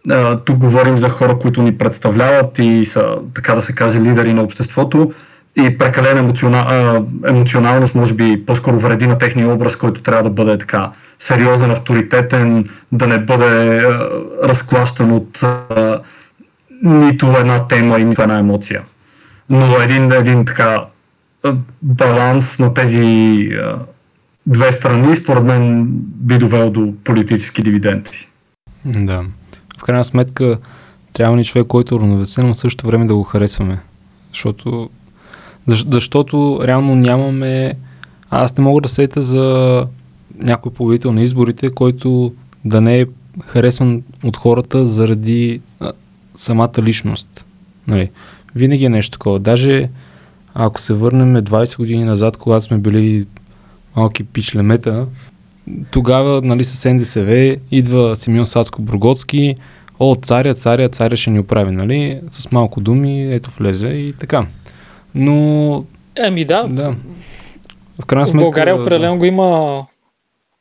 а, тук говорим за хора, които ни представляват и са, така да се каже, лидери на обществото и прекалена емоционал, емоционалност може би по-скоро вреди на техния образ, който трябва да бъде така сериозен, авторитетен, да не бъде а, разклащан от а, нито една тема и нито една емоция но един, един така баланс на тези две страни, според мен, би довел до политически дивиденти. Да. В крайна сметка, трябва ни човек, който е равновесен, но в същото време да го харесваме. Защото, защото реално нямаме... Аз не мога да сета за някой победител на изборите, който да не е харесван от хората заради а, самата личност. Нали? Винаги е нещо такова. Даже ако се върнем 20 години назад, когато сме били малки пичлемета, тогава, нали, с НДСВ идва Симеон Сацко-Брогоцки, о, царя, царя, царя ще ни оправи, нали, с малко думи, ето влезе и така. Но... Еми да. да. В крайна сметка... В България определено да. го има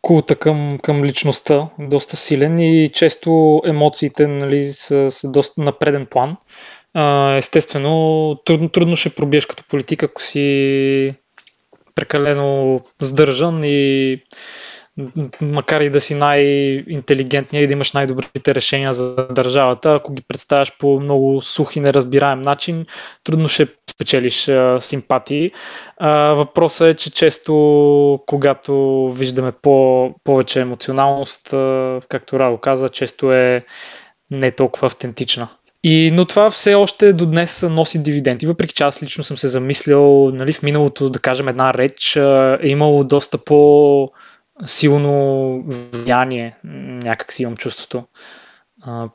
култа към, към личността, доста силен и често емоциите нали, са, са доста на преден план естествено, трудно, трудно ще пробиеш като политик, ако си прекалено сдържан и макар и да си най-интелигентния и да имаш най-добрите решения за държавата, ако ги представяш по много сух и неразбираем начин, трудно ще спечелиш а, симпатии. А, въпросът е, че често, когато виждаме по, повече емоционалност, а, както Радо каза, често е не толкова автентична. И, но това все още до днес носи дивиденти, въпреки че аз лично съм се замислял нали, в миналото, да кажем, една реч е имало доста по силно влияние, някак си имам чувството,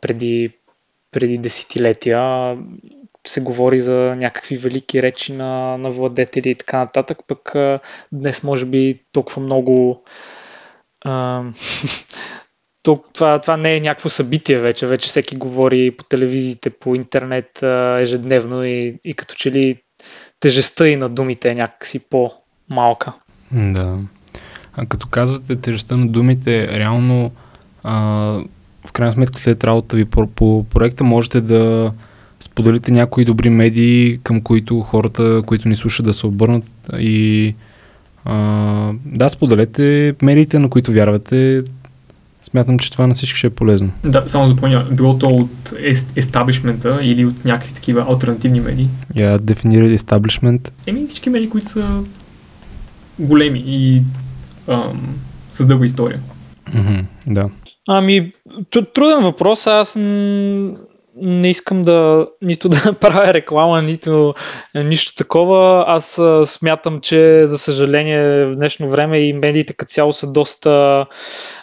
преди, преди десетилетия. Се говори за някакви велики речи на, на владетели и така нататък, пък днес може би толкова много това, това не е някакво събитие вече. Вече всеки говори по телевизиите, по интернет ежедневно и, и като че ли тежестта и на думите е някакси по-малка. Да. А като казвате тежестта на думите, реално а, в крайна сметка след работа ви по, по проекта можете да споделите някои добри медии, към които хората, които ни слушат да се обърнат и а, да, споделете медиите, на които вярвате, Смятам, че това на всички ще е полезно. Да, само да допълня, било то от естаблишмента или от някакви такива альтернативни медии. Я дефинирали естаблишмент. Еми всички медии, които са големи и ам, с дълга история. Mm-hmm, да. Ами, труден въпрос. Аз не искам да нито да правя реклама, нито нищо такова. Аз смятам, че за съжаление в днешно време и медиите като цяло са доста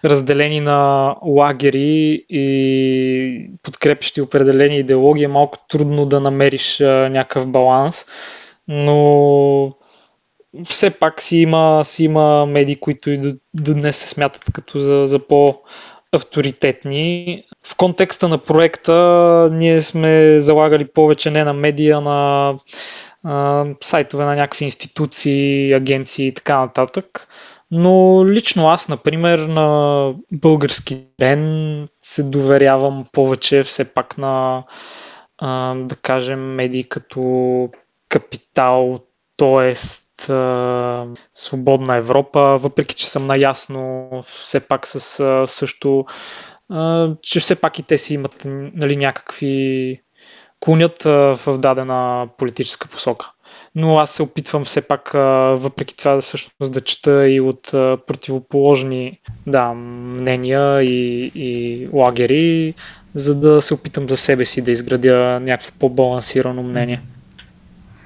разделени на лагери и подкрепящи определени идеологии. Е малко трудно да намериш някакъв баланс, но все пак си има, си има медии, които и до, до днес се смятат като за, за по- авторитетни. В контекста на проекта ние сме залагали повече не на медия, на а, сайтове на някакви институции, агенции и така нататък. Но лично аз, например, на български ден се доверявам повече все пак на, а, да кажем, медии като Капитал, т.е свободна Европа, въпреки че съм наясно все пак с също, а, че все пак и те си имат нали, някакви клонят а, в дадена политическа посока. Но аз се опитвам все пак, а, въпреки това, всъщност да чета и от а, противоположни да, мнения и, и лагери, за да се опитам за себе си да изградя някакво по-балансирано мнение.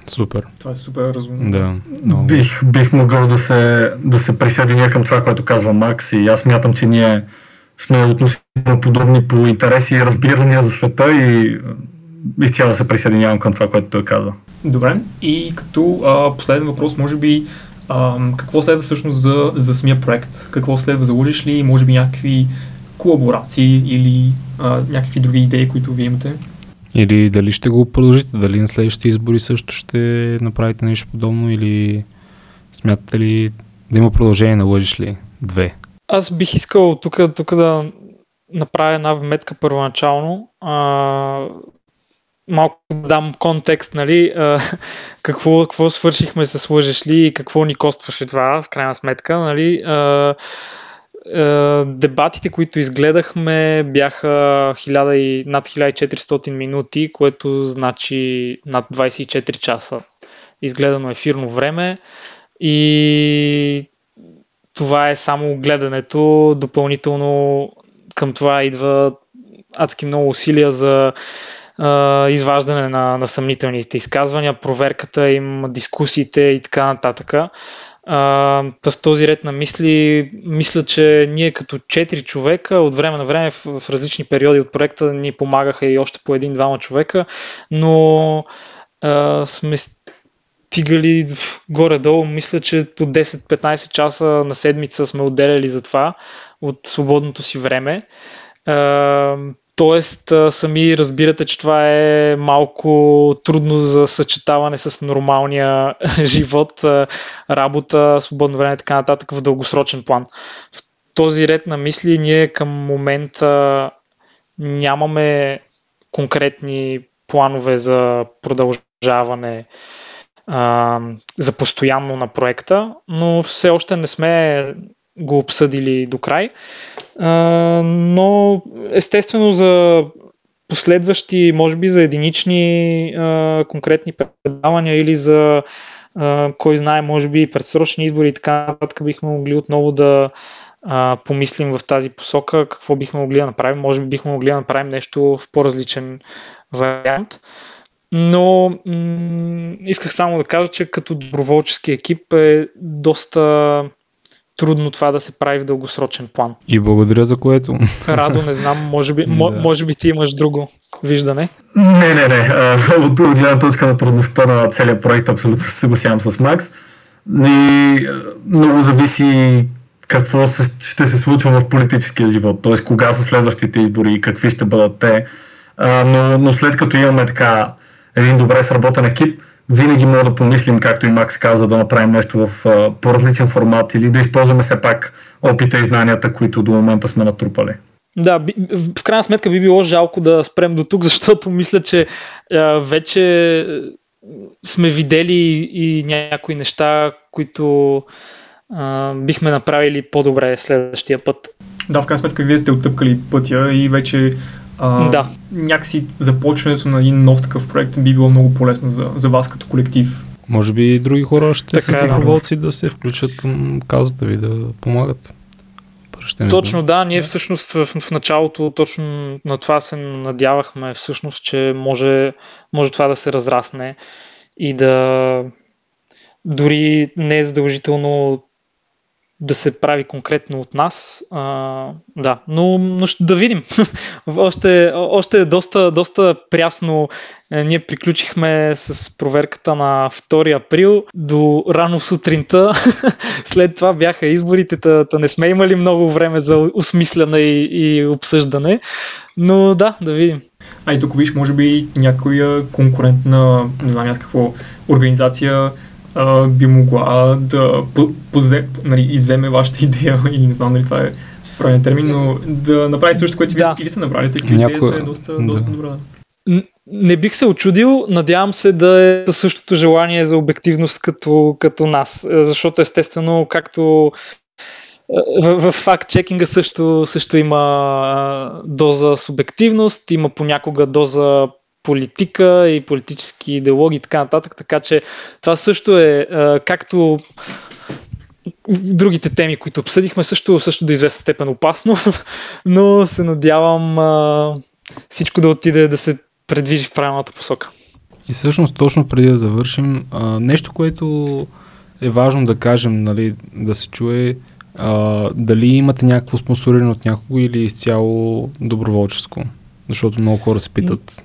Супер. Това е супер разумно. Да. Много. Бих, бих могъл да се, да се присъединя към това, което казва Макс и аз мятам, че ние сме относително подобни по интереси и разбирания за света и изцяло се присъединявам към това, което той казва. Добре. И като а, последен въпрос, може би а, какво следва всъщност за, за самия проект? Какво следва? Заложиш ли може би някакви колаборации или а, някакви други идеи, които вие имате? Или дали ще го продължите, дали на следващите избори също ще направите нещо подобно или смятате ли да има продължение на лъжиш ли? Две. Аз бих искал тук, тук да направя една вметка първоначално. А, малко да дам контекст, нали, а, какво, какво свършихме с лъжеш ли и какво ни костваше това, в крайна сметка, нали. А, дебатите, които изгледахме, бяха 1000 и, над 1400 минути, което значи над 24 часа изгледано ефирно време и това е само гледането. Допълнително към това идва адски много усилия за Uh, изваждане на, на съмнителните изказвания, проверката им, дискусиите и така нататък. А, в този ред на мисли, мисля, че ние като четири човека от време на време в, в различни периоди от проекта ни помагаха и още по един-двама човека, но а, сме стигали горе-долу, мисля, че по 10-15 часа на седмица сме отделяли за това от свободното си време. Тоест, сами разбирате, че това е малко трудно за съчетаване с нормалния живот, работа, свободно време и така нататък в дългосрочен план. В този ред на мисли ние към момента нямаме конкретни планове за продължаване за постоянно на проекта, но все още не сме го обсъдили до край. А, но естествено за последващи, може би за единични а, конкретни предавания или за а, кой знае, може би предсрочни избори и така нататък бихме могли отново да а, помислим в тази посока какво бихме могли да направим. Може би бихме могли да направим нещо в по-различен вариант. Но м- исках само да кажа, че като доброволчески екип е доста трудно това да се прави в дългосрочен план. И благодаря за което. Радо, не знам, може би, да. може би ти имаш друго виждане. Не, не, не. От гледна точка на трудността на целият проект абсолютно се съгласявам с Макс. И много зависи какво ще се случва в политическия живот, т.е. кога са следващите избори и какви ще бъдат те. но, но след като имаме така един добре сработен екип, винаги мога да помислим, както и Макс каза, да направим нещо в по-различен формат или да използваме все пак опита и знанията, които до момента сме натрупали. Да, в крайна сметка би било жалко да спрем до тук, защото мисля, че вече сме видели и някои неща, които а, бихме направили по-добре следващия път. Да, в крайна сметка вие сте оттъпкали пътя и вече а, да. някакси започването на един нов такъв проект би било много полезно за, за вас като колектив. Може би и други хора ще така, са е, доброволци да. да се включат към каузата ви, да помагат. Точно да, ние всъщност в, в началото точно на това се надявахме всъщност, че може, може това да се разрасне и да дори не е задължително да се прави конкретно от нас. А, да, но, но ще да видим. още, още е доста, доста прясно. Е, ние приключихме с проверката на 2 април до рано в сутринта. След това бяха изборите, та, та не сме имали много време за осмисляне и, и обсъждане. Но да, да видим. А и тук виж, може би някоя конкурентна, не знам аз какво, организация а, би могла да позе, нали, иземе вашата идея, или не знам дали това е правилен термин, но да направи също, което да. вие, сте направили, тъй като Няко... идеята е доста, да. доста добра. Не бих се очудил, надявам се да е със същото желание за обективност като, като нас, защото естествено, както в, в факт-чекинга също, също има доза субективност, има понякога доза политика и политически идеологии и така нататък, така че това също е както другите теми, които обсъдихме, също, също до известна степен опасно, но се надявам всичко да отиде да се предвижи в правилната посока. И всъщност точно преди да завършим, нещо, което е важно да кажем, нали, да се чуе, дали имате някакво спонсориране от някого или изцяло доброволческо? Защото много хора се питат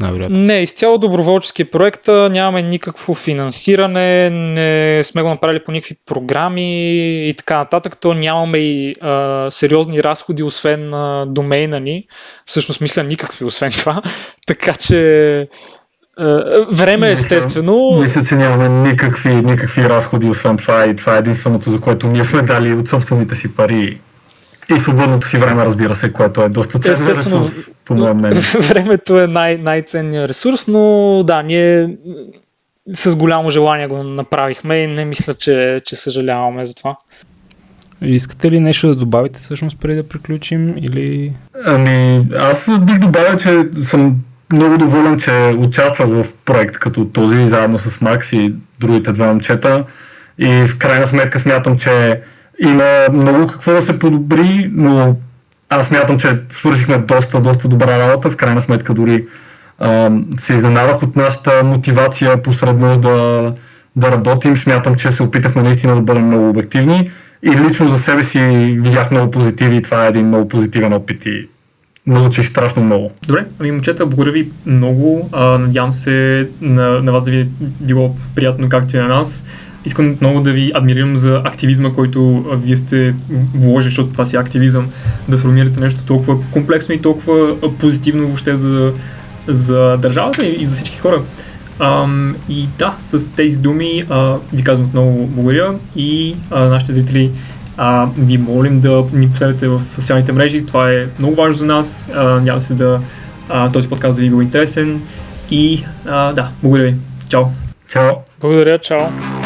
най-вероятно. Не, изцяло доброволчески проект, нямаме никакво финансиране, не сме го направили по никакви програми и така нататък. То нямаме и а, сериозни разходи, освен а, домейна ни. Всъщност мисля никакви, освен това. така че време естествено. Мисля, че нямаме никакви, никакви разходи, освен това и това е единственото, за което ние сме дали от собствените си пари и свободното си време, разбира се, което е доста ценен Естествено, ресурс, по мое мнение. Времето е най- най-ценният ресурс, но да, ние с голямо желание го направихме и не мисля, че, че съжаляваме за това. Искате ли нещо да добавите всъщност преди да приключим или... Ами, аз бих добавил, че съм много доволен, че участвах в проект като този, заедно с Макс и другите две момчета. И в крайна сметка смятам, че има много какво да се подобри, но аз смятам, че свършихме доста, доста добра работа. В крайна сметка дори а, се изненадах от нашата мотивация посредност да, да работим. Смятам, че се опитахме наистина да бъдем много обективни и лично за себе си видях много позитиви и това е един много позитивен опит и научих страшно много. Добре, ами момчета, благодаря ви много. А, надявам се на, на вас да ви е било приятно, както и на нас искам много да ви адмирирам за активизма, който вие сте вложили, защото това си активизъм, да сформирате нещо толкова комплексно и толкова позитивно въобще за, за държавата и за всички хора. Ам, и да, с тези думи а, ви казвам отново благодаря и а, нашите зрители а, ви молим да ни последвате в социалните мрежи. Това е много важно за нас. А, надявам се да а, този подкаст да ви бил интересен. И а, да, благодаря ви. Чао! Чао! Благодаря, чао!